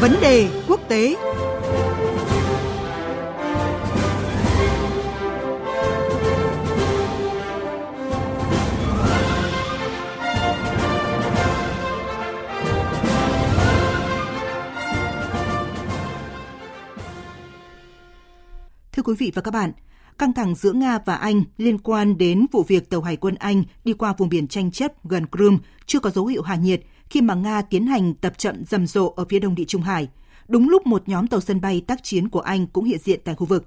Vấn đề quốc tế. Thưa quý vị và các bạn, căng thẳng giữa Nga và Anh liên quan đến vụ việc tàu hải quân Anh đi qua vùng biển tranh chấp gần Crimea chưa có dấu hiệu hạ nhiệt khi mà Nga tiến hành tập trận rầm rộ ở phía đông địa Trung Hải, đúng lúc một nhóm tàu sân bay tác chiến của Anh cũng hiện diện tại khu vực.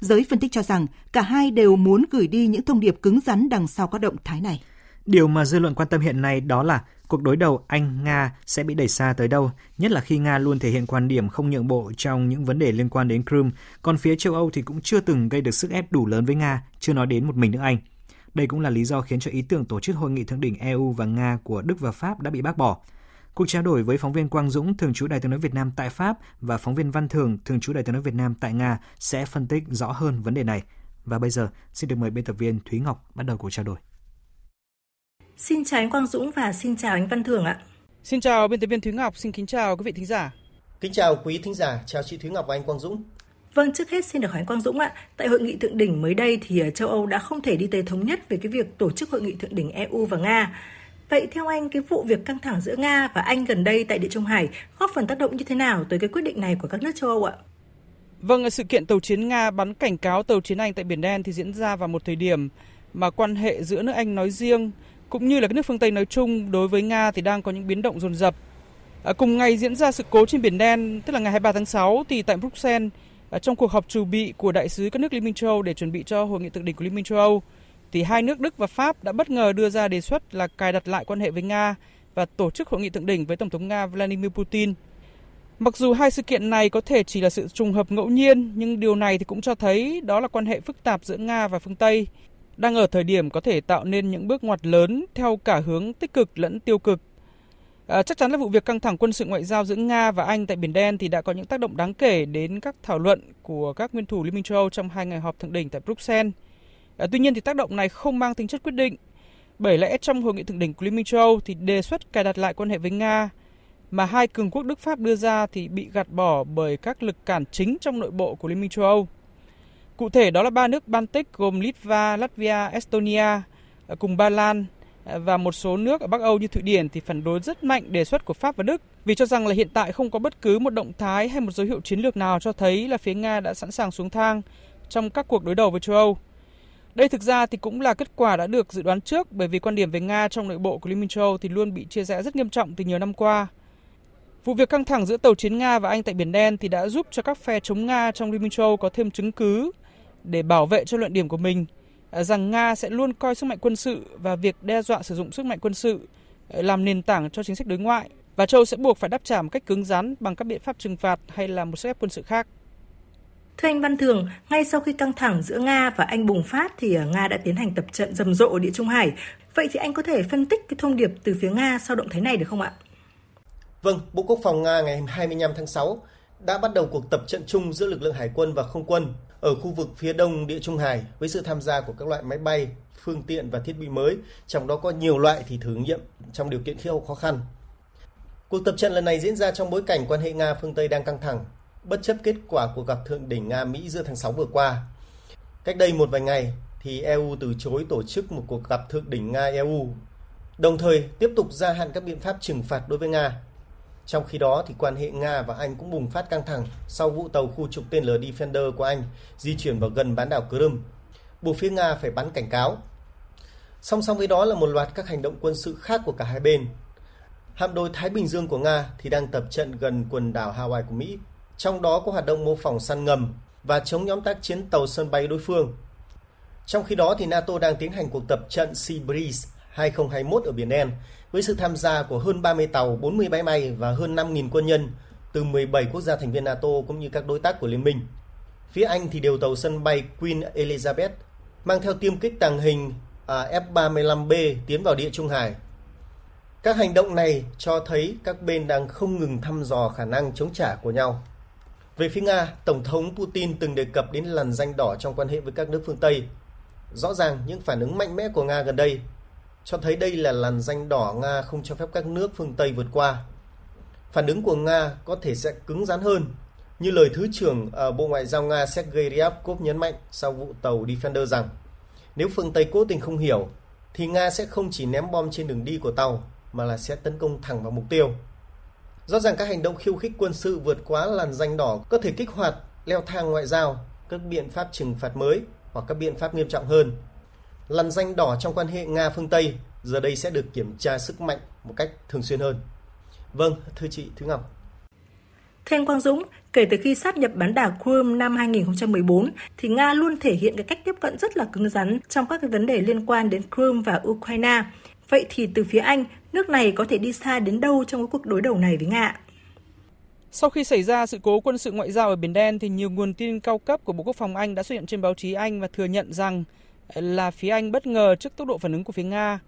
Giới phân tích cho rằng cả hai đều muốn gửi đi những thông điệp cứng rắn đằng sau các động thái này. Điều mà dư luận quan tâm hiện nay đó là cuộc đối đầu Anh-Nga sẽ bị đẩy xa tới đâu, nhất là khi Nga luôn thể hiện quan điểm không nhượng bộ trong những vấn đề liên quan đến Crimea, còn phía châu Âu thì cũng chưa từng gây được sức ép đủ lớn với Nga, chưa nói đến một mình nước Anh. Đây cũng là lý do khiến cho ý tưởng tổ chức hội nghị thượng đỉnh EU và Nga của Đức và Pháp đã bị bác bỏ. Cuộc trao đổi với phóng viên Quang Dũng, thường trú Đài tiếng nói Việt Nam tại Pháp và phóng viên Văn Thường, thường trú Đài tiếng nói Việt Nam tại Nga sẽ phân tích rõ hơn vấn đề này. Và bây giờ, xin được mời biên tập viên Thúy Ngọc bắt đầu cuộc trao đổi. Xin chào anh Quang Dũng và xin chào anh Văn Thường ạ. Xin chào biên tập viên Thúy Ngọc, xin kính chào quý vị thính giả. Kính chào quý thính giả, chào chị Thúy Ngọc và anh Quang Dũng. Vâng, trước hết xin được hỏi anh Quang Dũng ạ. Tại hội nghị thượng đỉnh mới đây thì ờ, châu Âu đã không thể đi tới thống nhất về cái việc tổ chức hội nghị thượng đỉnh EU và Nga. Vậy theo anh, cái vụ việc căng thẳng giữa Nga và Anh gần đây tại Địa Trung Hải góp phần tác động như thế nào tới cái quyết định này của các nước châu Âu ạ? Vâng, sự kiện tàu chiến Nga bắn cảnh cáo tàu chiến Anh tại Biển Đen thì diễn ra vào một thời điểm mà quan hệ giữa nước Anh nói riêng cũng như là các nước phương Tây nói chung đối với Nga thì đang có những biến động dồn dập. À, cùng ngày diễn ra sự cố trên Biển Đen, tức là ngày 23 tháng 6 thì tại Bruxelles trong cuộc họp chủ bị của đại sứ các nước Liên minh châu Âu để chuẩn bị cho hội nghị thượng đỉnh của Liên minh châu Âu thì hai nước Đức và Pháp đã bất ngờ đưa ra đề xuất là cài đặt lại quan hệ với Nga và tổ chức hội nghị thượng đỉnh với Tổng thống Nga Vladimir Putin. Mặc dù hai sự kiện này có thể chỉ là sự trùng hợp ngẫu nhiên, nhưng điều này thì cũng cho thấy đó là quan hệ phức tạp giữa Nga và phương Tây đang ở thời điểm có thể tạo nên những bước ngoặt lớn theo cả hướng tích cực lẫn tiêu cực. À, chắc chắn là vụ việc căng thẳng quân sự ngoại giao giữa Nga và Anh tại Biển Đen thì đã có những tác động đáng kể đến các thảo luận của các nguyên thủ Liên minh châu Âu trong hai ngày họp thượng đỉnh tại Bruxelles. À, tuy nhiên thì tác động này không mang tính chất quyết định, bởi lẽ trong hội nghị thượng đỉnh của Liên minh châu Âu thì đề xuất cài đặt lại quan hệ với Nga mà hai cường quốc Đức Pháp đưa ra thì bị gạt bỏ bởi các lực cản chính trong nội bộ của Liên minh châu Âu. Cụ thể đó là ba nước Baltic gồm Litva, Latvia, Estonia ờ, cùng Ba Lan Ờ, và một số nước ở Bắc Âu như Thụy Điển thì phản đối rất mạnh đề xuất của Pháp và Đức, vì cho rằng là hiện tại không có bất cứ một động thái hay một dấu hiệu chiến lược nào cho thấy là phía Nga đã sẵn sàng xuống thang trong các cuộc đối đầu với châu Âu. Đây thực ra thì cũng là kết quả đã được dự đoán trước, bởi vì quan điểm về Nga trong nội bộ của Liên minh châu Âu thì luôn bị chia rẽ rất nghiêm trọng từ nhiều năm qua. Vụ việc căng thẳng giữa tàu chiến Nga và Anh tại Biển Đen thì đã giúp cho các phe chống Nga trong Liên minh châu Âu có thêm chứng cứ để bảo vệ cho luận điểm của mình rằng Nga sẽ luôn coi sức mạnh quân sự và việc đe dọa sử dụng sức mạnh quân sự à, làm nền tảng cho chính sách đối ngoại và châu sẽ buộc phải đáp trả một cách cứng rắn bằng các biện pháp trừng phạt hay là một sức ép quân sự khác. Thưa anh Văn Thường, ngay sau khi căng thẳng giữa Nga và Anh bùng phát thì à, Nga đã tiến hành tập trận rầm rộ ở địa Trung Hải. Vậy thì anh có thể phân tích cái thông điệp từ phía Nga sau động thái này được không ạ? Vâng, Bộ Quốc phòng Nga ngày 25 tháng 6 đã bắt đầu cuộc tập trận chung giữa lực lượng hải quân và không quân ở khu vực phía đông địa Trung Hải với sự tham gia của các loại máy bay, phương tiện và thiết bị mới, trong đó có nhiều loại thì thử nghiệm trong điều kiện khí hậu khó khăn. Cuộc tập trận lần này diễn ra trong bối cảnh quan hệ Nga phương Tây đang căng thẳng, bất chấp kết quả cuộc gặp thượng đỉnh Nga Mỹ giữa tháng 6 vừa qua. Cách đây một vài ngày thì EU từ chối tổ chức một cuộc gặp thượng đỉnh Nga EU, đồng thời tiếp tục gia hạn các biện pháp trừng phạt đối với Nga trong khi đó, thì quan hệ Nga và Anh cũng bùng phát căng thẳng sau vụ tàu khu trục tên lửa Defender của Anh di chuyển vào gần bán đảo Crimea, buộc phía Nga phải bắn cảnh cáo. Song song với đó là một loạt các hành động quân sự khác của cả hai bên. Hạm đội Thái Bình Dương của Nga thì đang tập trận gần quần đảo Hawaii của Mỹ, trong đó có hoạt động mô phỏng săn ngầm và chống nhóm tác chiến tàu sân bay đối phương. Trong khi đó thì NATO đang tiến hành cuộc tập trận Sea Breeze 2021 ở Biển Đen với sự tham gia của hơn 30 tàu, 40 máy bay và hơn 5.000 quân nhân từ 17 quốc gia thành viên NATO cũng như các đối tác của Liên minh. Phía Anh thì điều tàu sân bay Queen Elizabeth mang theo tiêm kích tàng hình à, F-35B tiến vào địa Trung Hải. Các hành động này cho thấy các bên đang không ngừng thăm dò khả năng chống trả của nhau. Về phía Nga, Tổng thống Putin từng đề cập đến làn danh đỏ trong quan hệ với các nước phương Tây. Rõ ràng những phản ứng mạnh mẽ của Nga gần đây cho thấy đây là làn danh đỏ Nga không cho phép các nước phương Tây vượt qua. phản ứng của Nga có thể sẽ cứng rắn hơn, như lời Thứ trưởng ở Bộ Ngoại giao Nga Sergei Ryabkov nhấn mạnh sau vụ tàu Defender rằng nếu phương Tây cố tình không hiểu, thì Nga sẽ không chỉ ném bom trên đường đi của tàu, mà là sẽ tấn công thẳng vào mục tiêu. Rõ ràng các hành động khiêu khích quân sự vượt quá làn danh đỏ có thể kích hoạt leo thang ngoại giao, các biện pháp trừng phạt mới hoặc các biện pháp nghiêm trọng hơn. Làn danh đỏ trong quan hệ Nga phương Tây giờ đây sẽ được kiểm tra sức mạnh một cách thường xuyên hơn. Vâng, thưa chị Thứ Ngọc. Thưa anh Quang Dũng, kể từ khi sáp nhập bán đảo Crimea năm 2014, thì Nga luôn thể hiện cái cách tiếp cận rất là cứng rắn trong các cái vấn đề liên quan đến Crimea và Ukraine. Vậy thì từ phía Anh, nước này có thể đi xa đến đâu trong cái cuộc đối đầu này với Nga? Sau khi xảy ra sự cố quân sự ngoại giao ở Biển Đen thì nhiều nguồn tin cao cấp của Bộ Quốc phòng Anh đã xuất hiện trên báo chí Anh và thừa nhận rằng là phía Anh bất ngờ trước tốc độ phản ứng của phía Nga.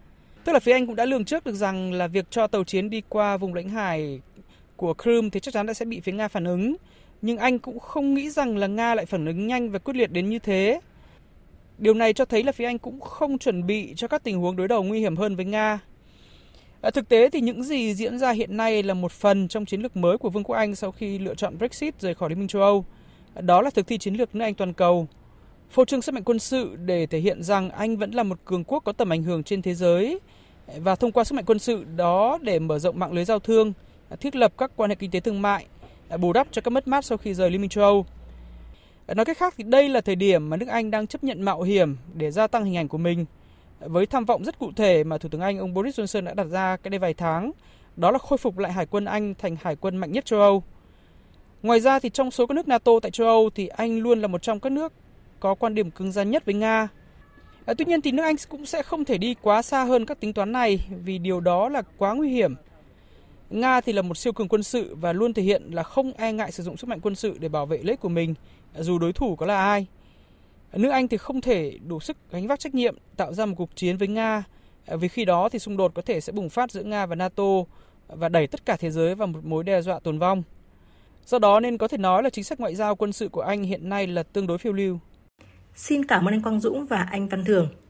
Tức là phía Anh cũng đã lường trước được rằng là việc cho tàu chiến đi qua vùng lãnh hải của Crimea thì chắc chắn đã sẽ bị phía Nga phản ứng. Nhưng Anh cũng không nghĩ rằng là Nga lại phản ứng nhanh và quyết liệt đến như thế. Điều này cho thấy là phía Anh cũng không chuẩn bị cho các tình huống đối đầu nguy hiểm hơn với Nga. À, thực tế thì những gì diễn ra hiện nay là một phần trong chiến lược mới của Vương quốc Anh sau khi lựa chọn Brexit rời khỏi Liên minh châu Âu. Đó là thực thi chiến lược nước Anh toàn cầu. Phô trương sức mạnh quân sự để thể hiện rằng Anh vẫn là một cường quốc có tầm ảnh hưởng trên thế giới và thông qua sức mạnh quân sự đó để mở rộng mạng lưới giao thương, thiết lập các quan hệ kinh tế thương mại, bù đắp cho các mất mát sau khi rời Liên minh châu Âu. Nói cách khác thì đây là thời điểm mà nước Anh đang chấp nhận mạo hiểm để gia tăng hình ảnh của mình với tham vọng rất cụ thể mà Thủ tướng Anh ông Boris Johnson đã đặt ra cách đây vài tháng, đó là khôi phục lại hải quân Anh thành hải quân mạnh nhất châu Âu. Ngoài ra thì trong số các nước NATO tại châu Âu thì Anh luôn là một trong các nước có quan điểm cứng rắn nhất với Nga. À, tuy nhiên thì nước Anh cũng sẽ không thể đi quá xa hơn các tính toán này vì điều đó là quá nguy hiểm. Nga thì là một siêu cường quân sự và luôn thể hiện là không e ngại sử dụng sức mạnh quân sự để bảo vệ lợi ích của mình, dù đối thủ có là ai. Nước Anh thì không thể đủ sức gánh vác trách nhiệm tạo ra một cuộc chiến với Nga à, vì khi đó thì xung đột có thể sẽ bùng phát giữa Nga và NATO và đẩy tất cả thế giới vào một mối đe dọa tồn vong. Do đó nên có thể nói là chính sách ngoại giao quân sự của Anh hiện nay là tương đối phiêu lưu. Xin cảm ơn anh Quang Dũng và anh Văn Thường.